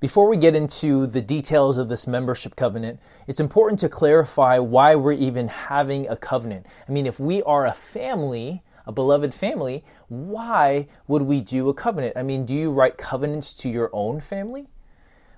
Before we get into the details of this membership covenant, it's important to clarify why we're even having a covenant. I mean, if we are a family, a beloved family, why would we do a covenant? I mean, do you write covenants to your own family?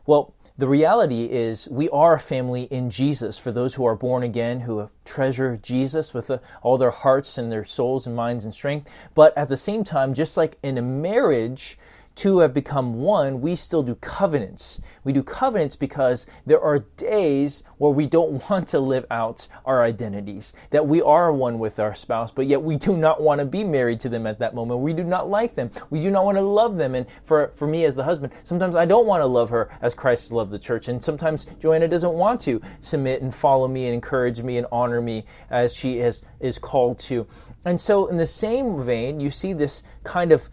Well, the reality is we are a family in Jesus for those who are born again, who treasure Jesus with uh, all their hearts and their souls and minds and strength. But at the same time, just like in a marriage, two have become one, we still do covenants. We do covenants because there are days where we don't want to live out our identities, that we are one with our spouse, but yet we do not want to be married to them at that moment. We do not like them. We do not want to love them. And for, for me as the husband, sometimes I don't want to love her as Christ loved the church. And sometimes Joanna doesn't want to submit and follow me and encourage me and honor me as she is, is called to. And so, in the same vein, you see this kind of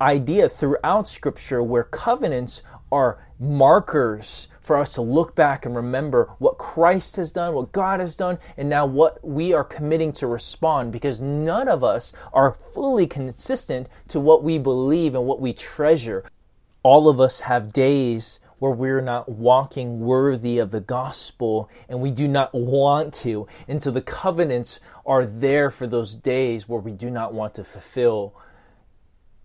idea throughout Scripture where covenants are markers for us to look back and remember what Christ has done, what God has done, and now what we are committing to respond because none of us are fully consistent to what we believe and what we treasure. All of us have days where we're not walking worthy of the gospel and we do not want to. And so the covenants are there for those days where we do not want to fulfill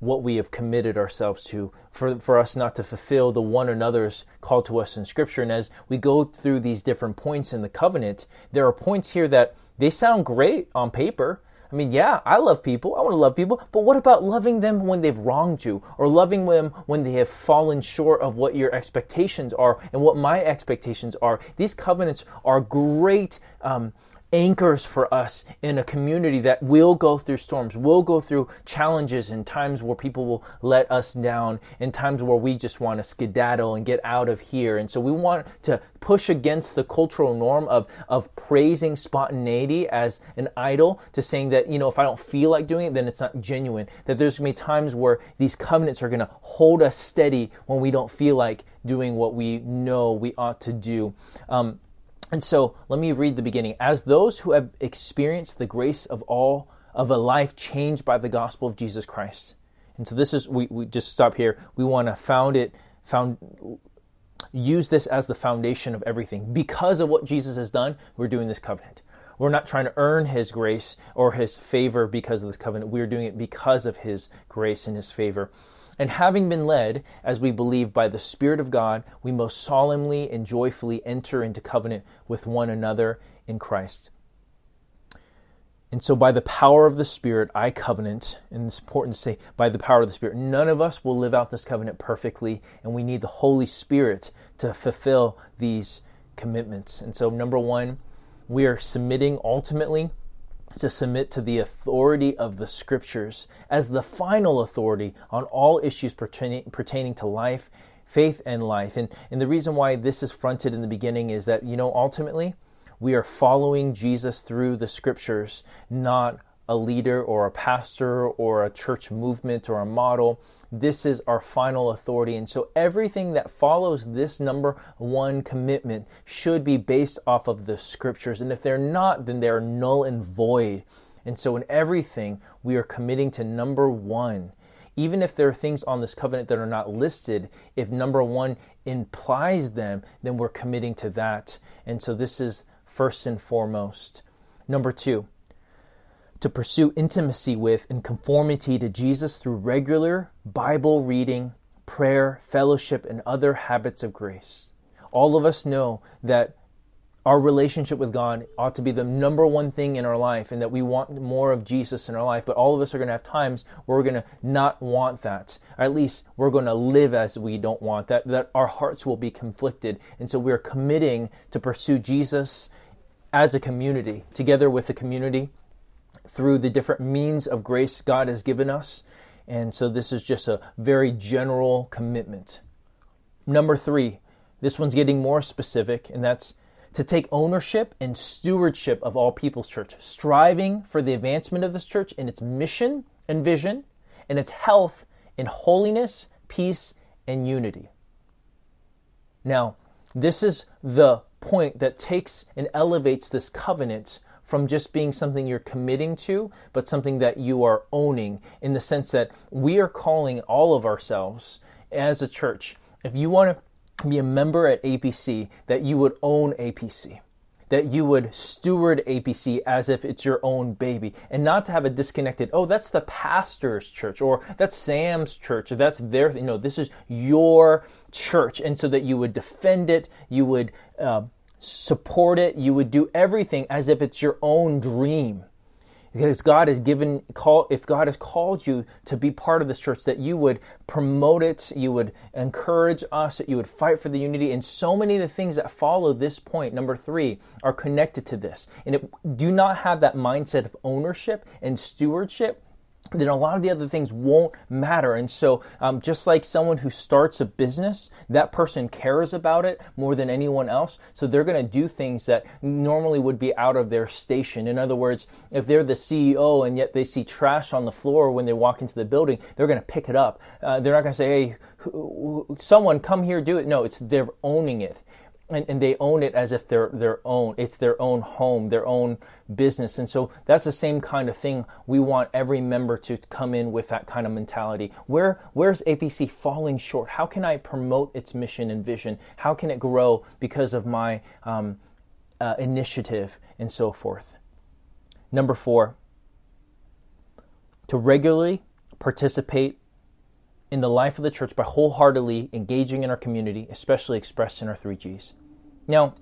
what we have committed ourselves to, for, for us not to fulfill the one another's call to us in Scripture. And as we go through these different points in the covenant, there are points here that they sound great on paper. I mean, yeah, I love people. I want to love people. But what about loving them when they've wronged you or loving them when they have fallen short of what your expectations are and what my expectations are? These covenants are great. Um, anchors for us in a community that will go through storms, will go through challenges and times where people will let us down, and times where we just want to skedaddle and get out of here. And so we want to push against the cultural norm of, of praising spontaneity as an idol to saying that, you know, if I don't feel like doing it, then it's not genuine. That there's going to be times where these covenants are going to hold us steady when we don't feel like doing what we know we ought to do. Um, and so let me read the beginning. As those who have experienced the grace of all of a life changed by the gospel of Jesus Christ. And so this is we, we just stop here. We want to found it, found use this as the foundation of everything. Because of what Jesus has done, we're doing this covenant. We're not trying to earn his grace or his favor because of this covenant. We're doing it because of his grace and his favor. And having been led, as we believe, by the Spirit of God, we most solemnly and joyfully enter into covenant with one another in Christ. And so, by the power of the Spirit, I covenant, and it's important to say, by the power of the Spirit, none of us will live out this covenant perfectly, and we need the Holy Spirit to fulfill these commitments. And so, number one, we are submitting ultimately to submit to the authority of the scriptures as the final authority on all issues pertaining, pertaining to life, faith, and life. And, and the reason why this is fronted in the beginning is that, you know, ultimately, we are following Jesus through the scriptures, not a leader or a pastor or a church movement or a model. This is our final authority. And so everything that follows this number one commitment should be based off of the scriptures. And if they're not, then they're null and void. And so in everything, we are committing to number one. Even if there are things on this covenant that are not listed, if number one implies them, then we're committing to that. And so this is first and foremost. Number two, to pursue intimacy with and conformity to Jesus through regular Bible reading, prayer, fellowship, and other habits of grace. All of us know that our relationship with God ought to be the number one thing in our life and that we want more of Jesus in our life. But all of us are going to have times where we're going to not want that. Or at least we're going to live as we don't want that, that our hearts will be conflicted. And so we're committing to pursue Jesus as a community, together with the community through the different means of grace God has given us. And so this is just a very general commitment. Number three, this one's getting more specific, and that's to take ownership and stewardship of all people's church, striving for the advancement of this church in its mission and vision, and its health in holiness, peace, and unity. Now, this is the point that takes and elevates this covenant from just being something you're committing to, but something that you are owning in the sense that we are calling all of ourselves as a church. If you want to be a member at APC, that you would own APC that you would steward APC as if it's your own baby and not to have a disconnected, oh, that's the pastor's church or that's Sam's church or that's their, you know, this is your church. And so that you would defend it, you would uh, support it, you would do everything as if it's your own dream. Because God has given call if God has called you to be part of this church that you would promote it you would encourage us that you would fight for the unity. And so many of the things that follow this point number 3 are connected to this. And it, do not have that mindset of ownership and stewardship then a lot of the other things won't matter. And so, um, just like someone who starts a business, that person cares about it more than anyone else. So they're going to do things that normally would be out of their station. In other words, if they're the CEO and yet they see trash on the floor when they walk into the building, they're going to pick it up. Uh, they're not going to say, hey, someone come here, do it. No, it's they're owning it and, and they own it as if they're their own. It's their own home, their own business. And so that's the same kind of thing. We want every member to come in with that kind of mentality. Where where's APC falling short? How can I promote its mission and vision? How can it grow because of my um, uh, initiative and so forth? Number four, to regularly participate in the life of the church by wholeheartedly engaging in our community, especially expressed in our three G's. Now,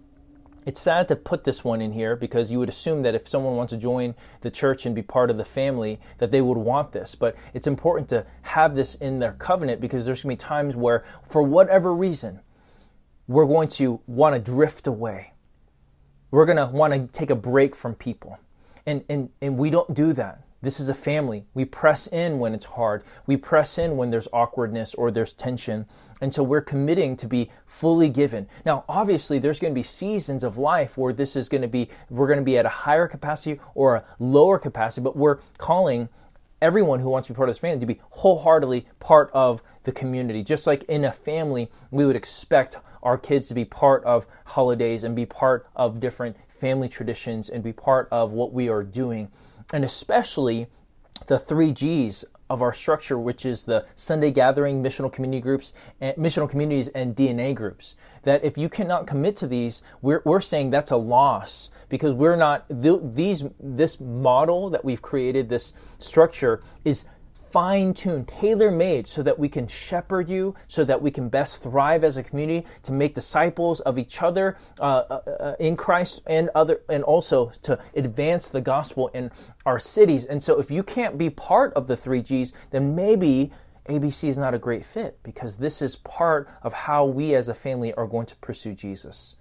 it's sad to put this one in here because you would assume that if someone wants to join the church and be part of the family that they would want this. But it's important to have this in their covenant because there's going to be times where for whatever reason we're going to want to drift away. We're going to want to take a break from people. And and and we don't do that this is a family. We press in when it's hard. We press in when there's awkwardness or there's tension. And so we're committing to be fully given. Now, obviously, there's going to be seasons of life where this is going to be, we're going to be at a higher capacity or a lower capacity, but we're calling everyone who wants to be part of this family to be wholeheartedly part of the community. Just like in a family, we would expect our kids to be part of holidays and be part of different family traditions and be part of what we are doing and especially the three G's of our structure, which is the Sunday gathering, missional community groups, and missional communities, and DNA groups. That if you cannot commit to these, we're, we're saying that's a loss because we're not these this model that we've created, this structure is fine tuned, tailor made, so that we can shepherd you, so that we can best thrive as a community to make disciples of each other uh, uh, uh, in Christ and other, and also to advance the gospel in our cities. And so, if you can't be part of the three G's, then maybe APC is not a great fit because this is part of how we as a family are going to pursue Jesus.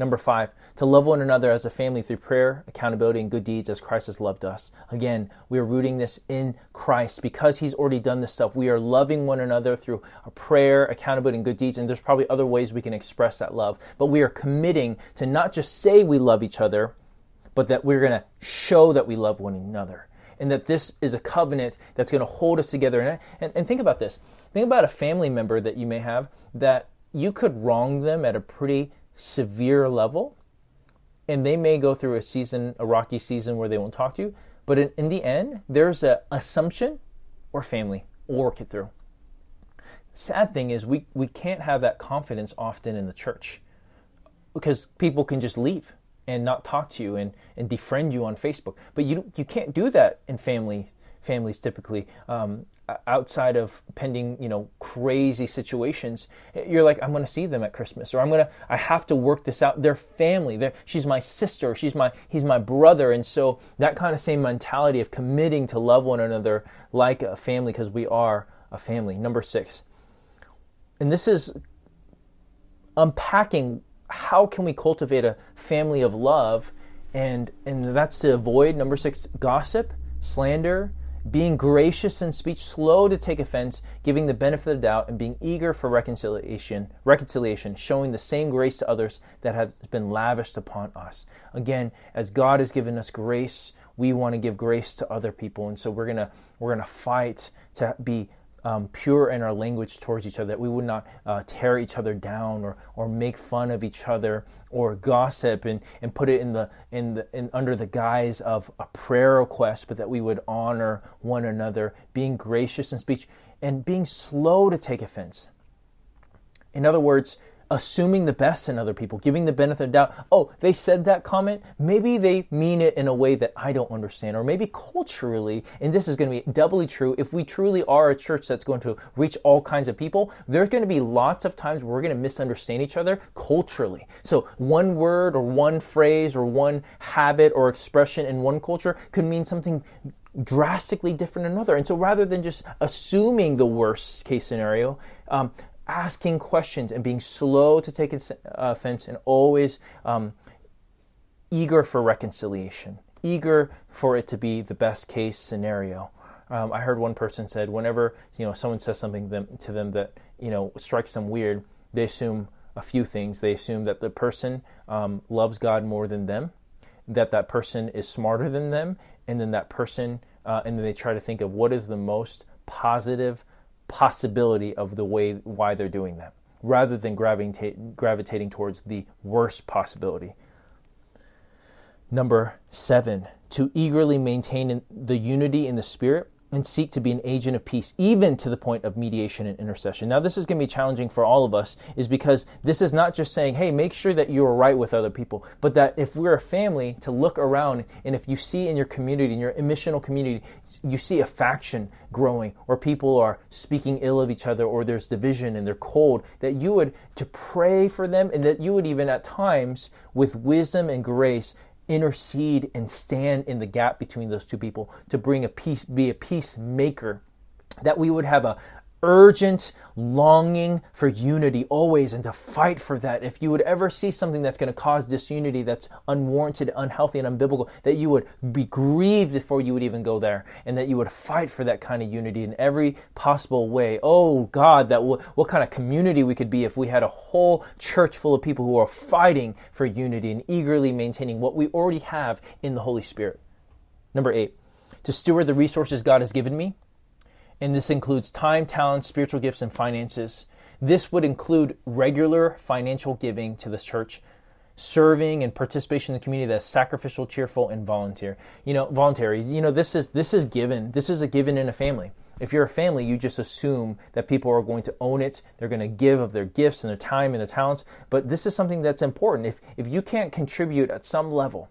Number five, to love one another as a family through prayer, accountability, and good deeds as Christ has loved us. Again, we are rooting this in Christ because He's already done this stuff. We are loving one another through a prayer, accountability, and good deeds. And there's probably other ways we can express that love. But we are committing to not just say we love each other, but that we're going to show that we love one another. And that this is a covenant that's going to hold us together. And, and, and think about this. Think about a family member that you may have that you could wrong them at a pretty severe level, and they may go through a season, a rocky season where they won't talk to you. But in, in the end, there's an assumption or family. We'll work it through. Sad thing is, we, we can't have that confidence often in the church because people can just leave and not talk to you and, and defriend you on Facebook. But you, you can't do that in family families typically. Um, outside of pending, you know, crazy situations, you're like, I'm going to see them at Christmas, or I'm going to, I have to work this out. They're family. They're, she's my sister. She's my, he's my brother. And so that kind of same mentality of committing to love one another like a family, because we are a family. Number six. And this is unpacking how can we cultivate a family of love and and that's to avoid number six gossip slander being gracious in speech, slow to take offense, giving the benefit of the doubt, and being eager for reconciliation, reconciliation, showing the same grace to others that has been lavished upon us. Again, as God has given us grace, we want to give grace to other people, and so we're gonna we're gonna fight to be um, pure in our language towards each other, that we would not uh, tear each other down or, or make fun of each other or gossip and, and put it in the, in the in, under the guise of a prayer request, but that we would honor one another, being gracious in speech and being slow to take offense. In other words, assuming the best in other people, giving the benefit of doubt. Oh, they said that comment. Maybe they mean it in a way that I don't understand. Or maybe culturally, and this is going to be doubly true, if we truly are a church that's going to reach all kinds of people, there's going to be lots of times we're going to misunderstand each other culturally. So one word or one phrase or one habit or expression in one culture could mean something drastically different in another. And so rather than just assuming the worst case scenario, um, asking questions and being slow to take uh, offense and always um, eager for reconciliation, eager for it to be the best case scenario. Um, I heard one person said whenever you know someone says something to them that you know strikes them weird, they assume a few things. They assume that the person um, loves God more than them, that that person is smarter than them, and then that person, uh, and then they try to think of what is the most positive possibility of the way why they're doing that, rather than gravita- gravitating towards the worst possibility. Number seven, to eagerly maintain the unity in the Spirit and seek to be an agent of peace, even to the point of mediation and intercession. Now, this is going to be challenging for all of us, is because this is not just saying, hey, make sure that you're right with other people, but that if we're a family, to look around and if you see in your community, in your missional community, you see a faction growing, or people are speaking ill of each other, or there's division and they're cold, that you would to pray for them, and that you would even at times, with wisdom and grace, intercede and stand in the gap between those two people to bring a peace, be a peacemaker. That we would have a, urgent longing for unity always and to fight for that. If you would ever see something that's going to cause disunity that's unwarranted, unhealthy, and unbiblical, that you would be grieved before you would even go there and that you would fight for that kind of unity in every possible way. Oh God, that w- what kind of community we could be if we had a whole church full of people who are fighting for unity and eagerly maintaining what we already have in the Holy Spirit. Number eight, to steward the resources God has given me and this includes time, talent, spiritual gifts, and finances. This would include regular financial giving to the church, serving and participation in the community that's sacrificial, cheerful, and volunteer. You know, voluntary. You know, this is this is given. This is a given in a family. If you're a family, you just assume that people are going to own it. They're going to give of their gifts and their time and their talents. But this is something that's important. If if you can't contribute at some level,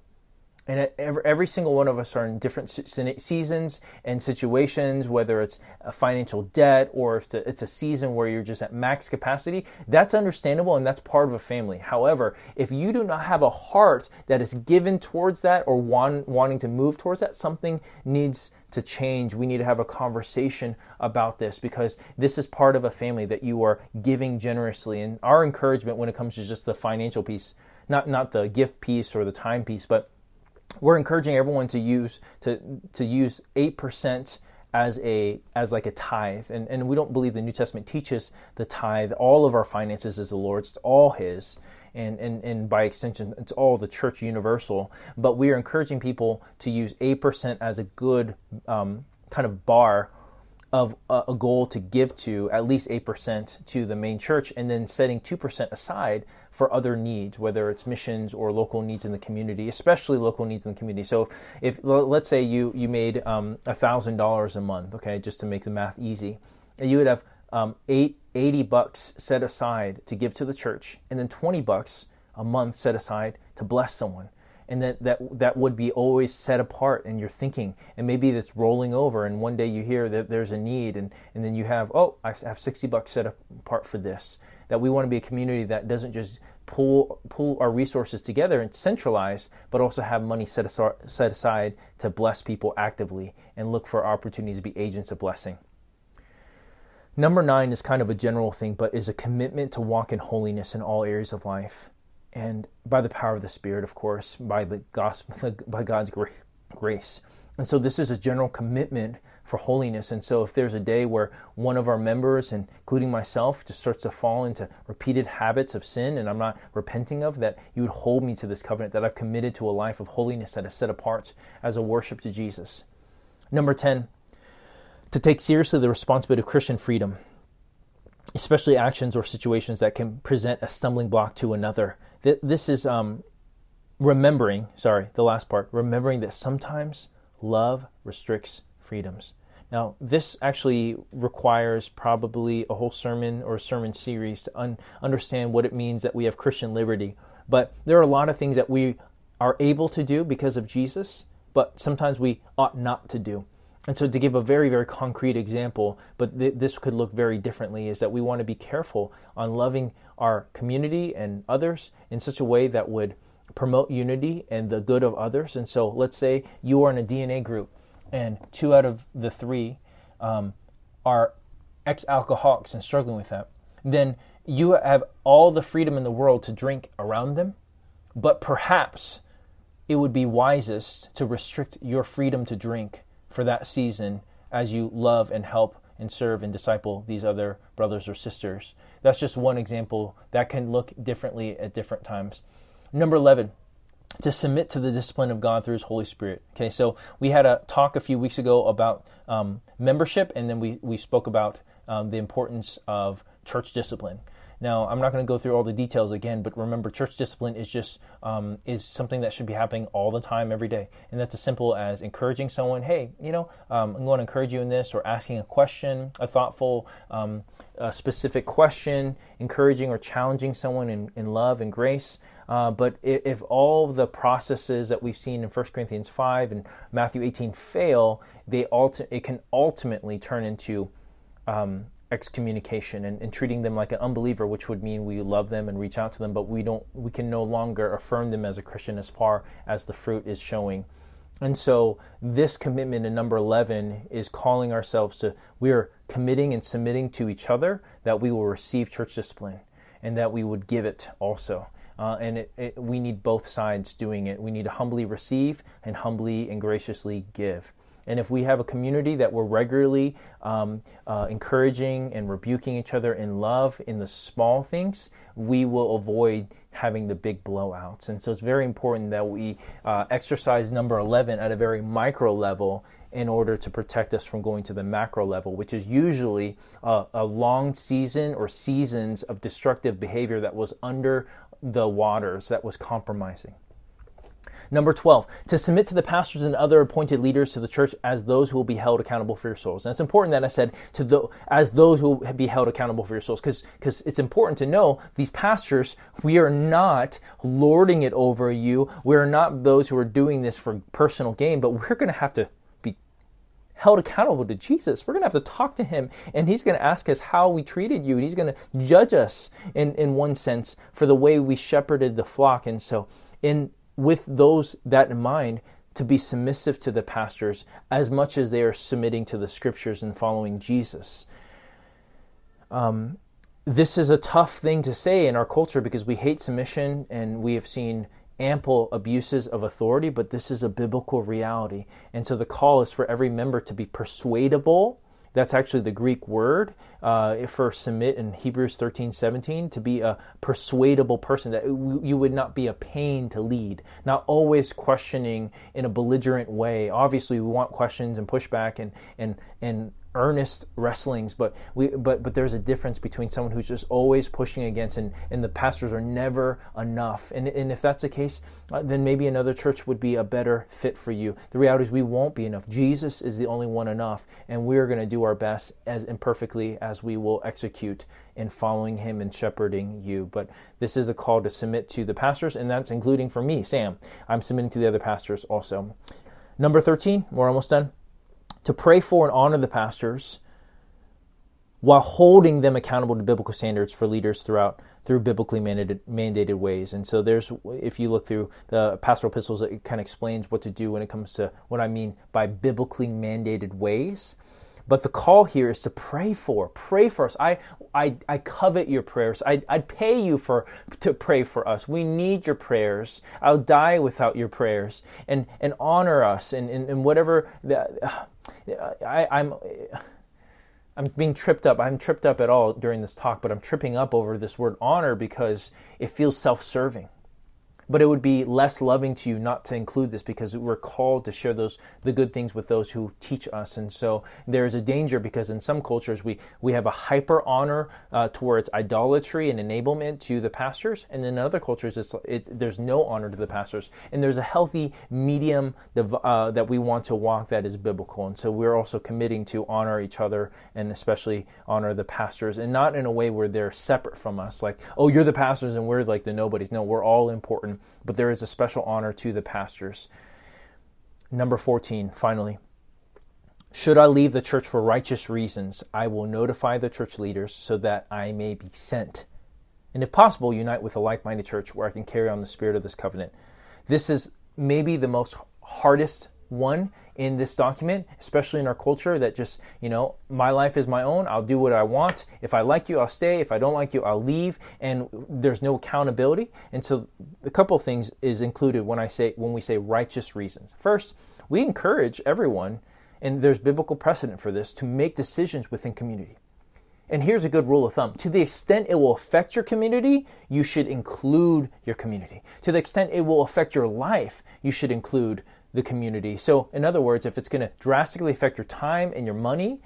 and every, every single one of us are in different seasons and situations, whether it's a financial debt or if it's a season where you're just at max capacity. That's understandable and that's part of a family. However, if you do not have a heart that is given towards that or want, wanting to move towards that, something needs to change. We need to have a conversation about this because this is part of a family that you are giving generously. And our encouragement when it comes to just the financial piece, not, not the gift piece or the time piece, but we're encouraging everyone to use to to use eight percent as a as like a tithe. And, and we don't believe the new testament teaches the tithe. All of our finances is the lord's. It's all his. And, and, and by extension it's all the church universal. But we are encouraging people to use 8% as a good um, kind of bar of a, a goal to give to at least 8% to the main church and then setting 2% aside for other needs, whether it's missions or local needs in the community, especially local needs in the community. So, if let's say you you made um, a thousand dollars a month, okay, just to make the math easy, you would have um, eight, 80 bucks set aside to give to the church, and then 20 bucks a month set aside to bless someone. And that, that that would be always set apart in your thinking. And maybe that's rolling over and one day you hear that there's a need and, and then you have oh i have 60 bucks set apart for this. That we want to be a community that doesn't just pull pull our resources together and centralize, but also have money set aside, set aside to bless people actively and look for opportunities to be agents of blessing. Number nine is kind of a general thing, but is a commitment to walk in holiness in all areas of life, and by the power of the Spirit, of course, by the gospel, by God's grace. And so this is a general commitment for holiness. And so if there's a day where one of our members, including myself, just starts to fall into repeated habits of sin and I'm not repenting of, that you would hold me to this covenant, that I've committed to a life of holiness that is set apart as a worship to Jesus. Number 10, to take seriously the responsibility of Christian freedom, especially actions or situations that can present a stumbling block to another. This is um, remembering, sorry, the last part, remembering that sometimes love restricts freedoms. Now, this actually requires probably a whole sermon or a sermon series to un- understand what it means that we have Christian liberty. But there are a lot of things that we are able to do because of Jesus, but sometimes we ought not to do. And so, to give a very, very concrete example, but th- this could look very differently, is that we want to be careful on loving our community and others in such a way that would promote unity and the good of others. And so, let's say you are in a DNA group, and two out of the three um, are ex alcoholics and struggling with that. Then you have all the freedom in the world to drink around them, but perhaps it would be wisest to restrict your freedom to drink for that season as you love and help and serve and disciple these other brothers or sisters. That's just one example that can look differently at different times. Number 11, to submit to the discipline of God through His Holy Spirit. Okay, so we had a talk a few weeks ago about um, membership, and then we, we spoke about um, the importance of church discipline. Now, I'm not going to go through all the details again, but remember, church discipline is just um, is something that should be happening all the time, every day, and that's as simple as encouraging someone. Hey, you know, um, I'm going to encourage you in this, or asking a question, a thoughtful, um, a specific question, encouraging or challenging someone in, in love and grace. Uh, but if, all the processes that we've seen in 1 Corinthians 5 and Matthew 18 fail, they ulti- it can ultimately turn into um, excommunication and, and, treating them like an unbeliever, which would mean we love them and reach out to them, but we don't we can no longer affirm them as a Christian as far as the fruit is showing. And so this commitment in number 11 is calling ourselves to we are committing and submitting to each other that we will receive church discipline and that we would give it also. Uh, and it, it, we need both sides doing it. We need to humbly receive and humbly and graciously give. And if we have a community that we're regularly um, uh, encouraging and rebuking each other in love in the small things, we will avoid having the big blowouts. And so it's very important that we uh, exercise number 11 at a very micro level in order to protect us from going to the macro level, which is usually a, a long season or seasons of destructive behavior that was under the waters, that was compromising. Number 12, to submit to the pastors and other appointed leaders to the church as those who will be held accountable for your souls. And it's important that I said to the, as those who will be held accountable for your souls, because it's important to know these pastors, we are not lording it over you. We are not those who are doing this for personal gain, but we're going to have to held accountable to Jesus. We're going to have to talk to him, and he's going to ask us how we treated you, and he's going to judge us in, in one sense for the way we shepherded the flock. And so, in with those that in mind to be submissive to the pastors as much as they are submitting to the scriptures and following Jesus. Um, this is a tough thing to say in our culture because we hate submission and we have seen ample abuses of authority, but this is a biblical reality. And so the call is for every member to be persuadable that's actually the Greek word uh, for submit in Hebrews 13, 17, to be a persuadable person, that you would not be a pain to lead, not always questioning in a belligerent way. Obviously, we want questions and pushback and, and, and earnest wrestlings, but we but but there's a difference between someone who's just always pushing against and and the pastors are never enough. And and if that's the case, uh, then maybe another church would be a better fit for you. The reality is we won't be enough. Jesus is the only one enough, and we're going to do our best as imperfectly as we will execute in following him and shepherding you. But this is a call to submit to the pastors, and that's including for me, Sam. I'm submitting to the other pastors also. Number 13, we're almost done to pray for and honor the pastors while holding them accountable to biblical standards for leaders throughout through biblically mandated, mandated ways. And so there's if you look through the pastoral epistles, it kind of explains what to do when it comes to what I mean by biblically mandated ways. But the call here is to pray for, pray for us. I, I, I covet your prayers. I, I'd pay you for to pray for us. We need your prayers. I'll die without your prayers. And and honor us and, and, and whatever that I, I'm. I'm being tripped up. I'm tripped up at all during this talk, but I'm tripping up over this word honor because it feels self serving. But it would be less loving to you not to include this because we're called to share those the good things with those who teach us. And so there is a danger because in some cultures we we have a hyper honor uh, towards idolatry and enablement to the pastors, and in other cultures it's it, there's no honor to the pastors. And there's a healthy medium uh, that we want to walk that is biblical. And so we're also committing to honor each other and especially honor the pastors, and not in a way where they're separate from us, like oh you're the pastors and we're like the nobodies. No, we're all important, but there is a special honor to the pastors. Number 14, finally. Should I leave the church for righteous reasons, I will notify the church leaders so that I may be sent. And if possible, unite with a like minded church where I can carry on the spirit of this covenant. This is maybe the most hardest one in this document, especially in our culture that just, you know, my life is my own. I'll do what I want. If I like you, I'll stay. If I don't like you, I'll leave. And there's no accountability. And so a couple things is included when I say when we say righteous reasons. First, we encourage everyone, and there's biblical precedent for this, to make decisions within community. And here's a good rule of thumb. To the extent it will affect your community, you should include your community. To the extent it will affect your life, you should include the community. So, in other words, if it's going to drastically affect your time and your money,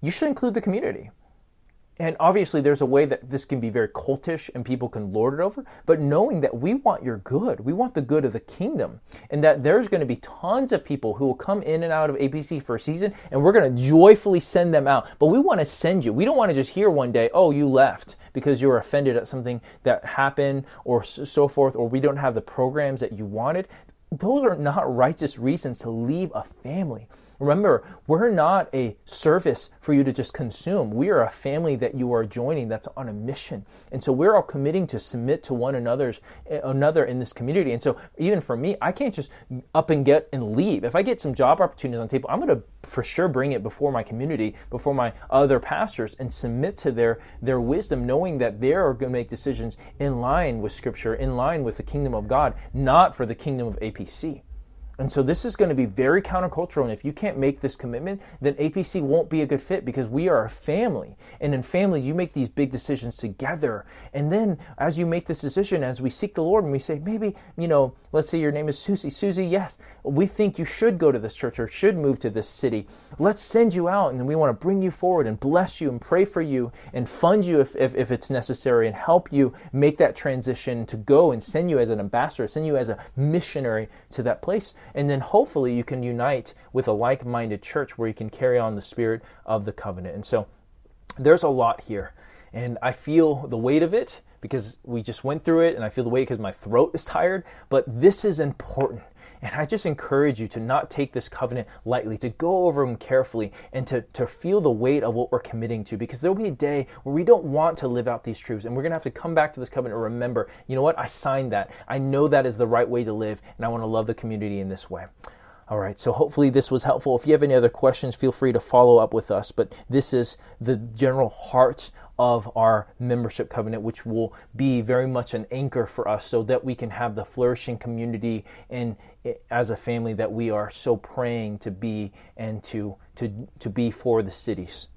you should include the community. And obviously, there's a way that this can be very cultish and people can lord it over, but knowing that we want your good, we want the good of the kingdom, and that there's going to be tons of people who will come in and out of APC for a season, and we're going to joyfully send them out. But we want to send you. We don't want to just hear one day, oh, you left because you were offended at something that happened or so forth, or we don't have the programs that you wanted those are not righteous reasons to leave a family. Remember, we're not a service for you to just consume. We are a family that you are joining that's on a mission. And so we're all committing to submit to one another's another in this community. And so even for me, I can't just up and get and leave. If I get some job opportunities on the table, I'm going to for sure bring it before my community, before my other pastors and submit to their their wisdom knowing that they're going to make decisions in line with scripture, in line with the kingdom of God, not for the kingdom of APC. And so this is going to be very countercultural. And if you can't make this commitment, then APC won't be a good fit because we are a family. And in families, you make these big decisions together. And then as you make this decision, as we seek the Lord and we say, maybe, you know, let's say your name is Susie. Susie, yes, we think you should go to this church or should move to this city. Let's send you out and we want to bring you forward and bless you and pray for you and fund you if, if, if it's necessary and help you make that transition to go and send you as an ambassador, send you as a missionary to that place and then hopefully you can unite with a like minded church where you can carry on the spirit of the covenant. And so there's a lot here. And I feel the weight of it because we just went through it, and I feel the weight because my throat is tired. But this is important. And I just encourage you to not take this covenant lightly, to go over them carefully, and to, to feel the weight of what we're committing to. Because there'll be a day where we don't want to live out these truths, and we're going to have to come back to this covenant and remember, you know what? I signed that. I know that is the right way to live, and I want to love the community in this way. All right, so hopefully this was helpful. If you have any other questions, feel free to follow up with us. But this is the general heart of our membership covenant, which will be very much an anchor for us so that we can have the flourishing community and as a family that we are so praying to be and to, to, to be for the cities.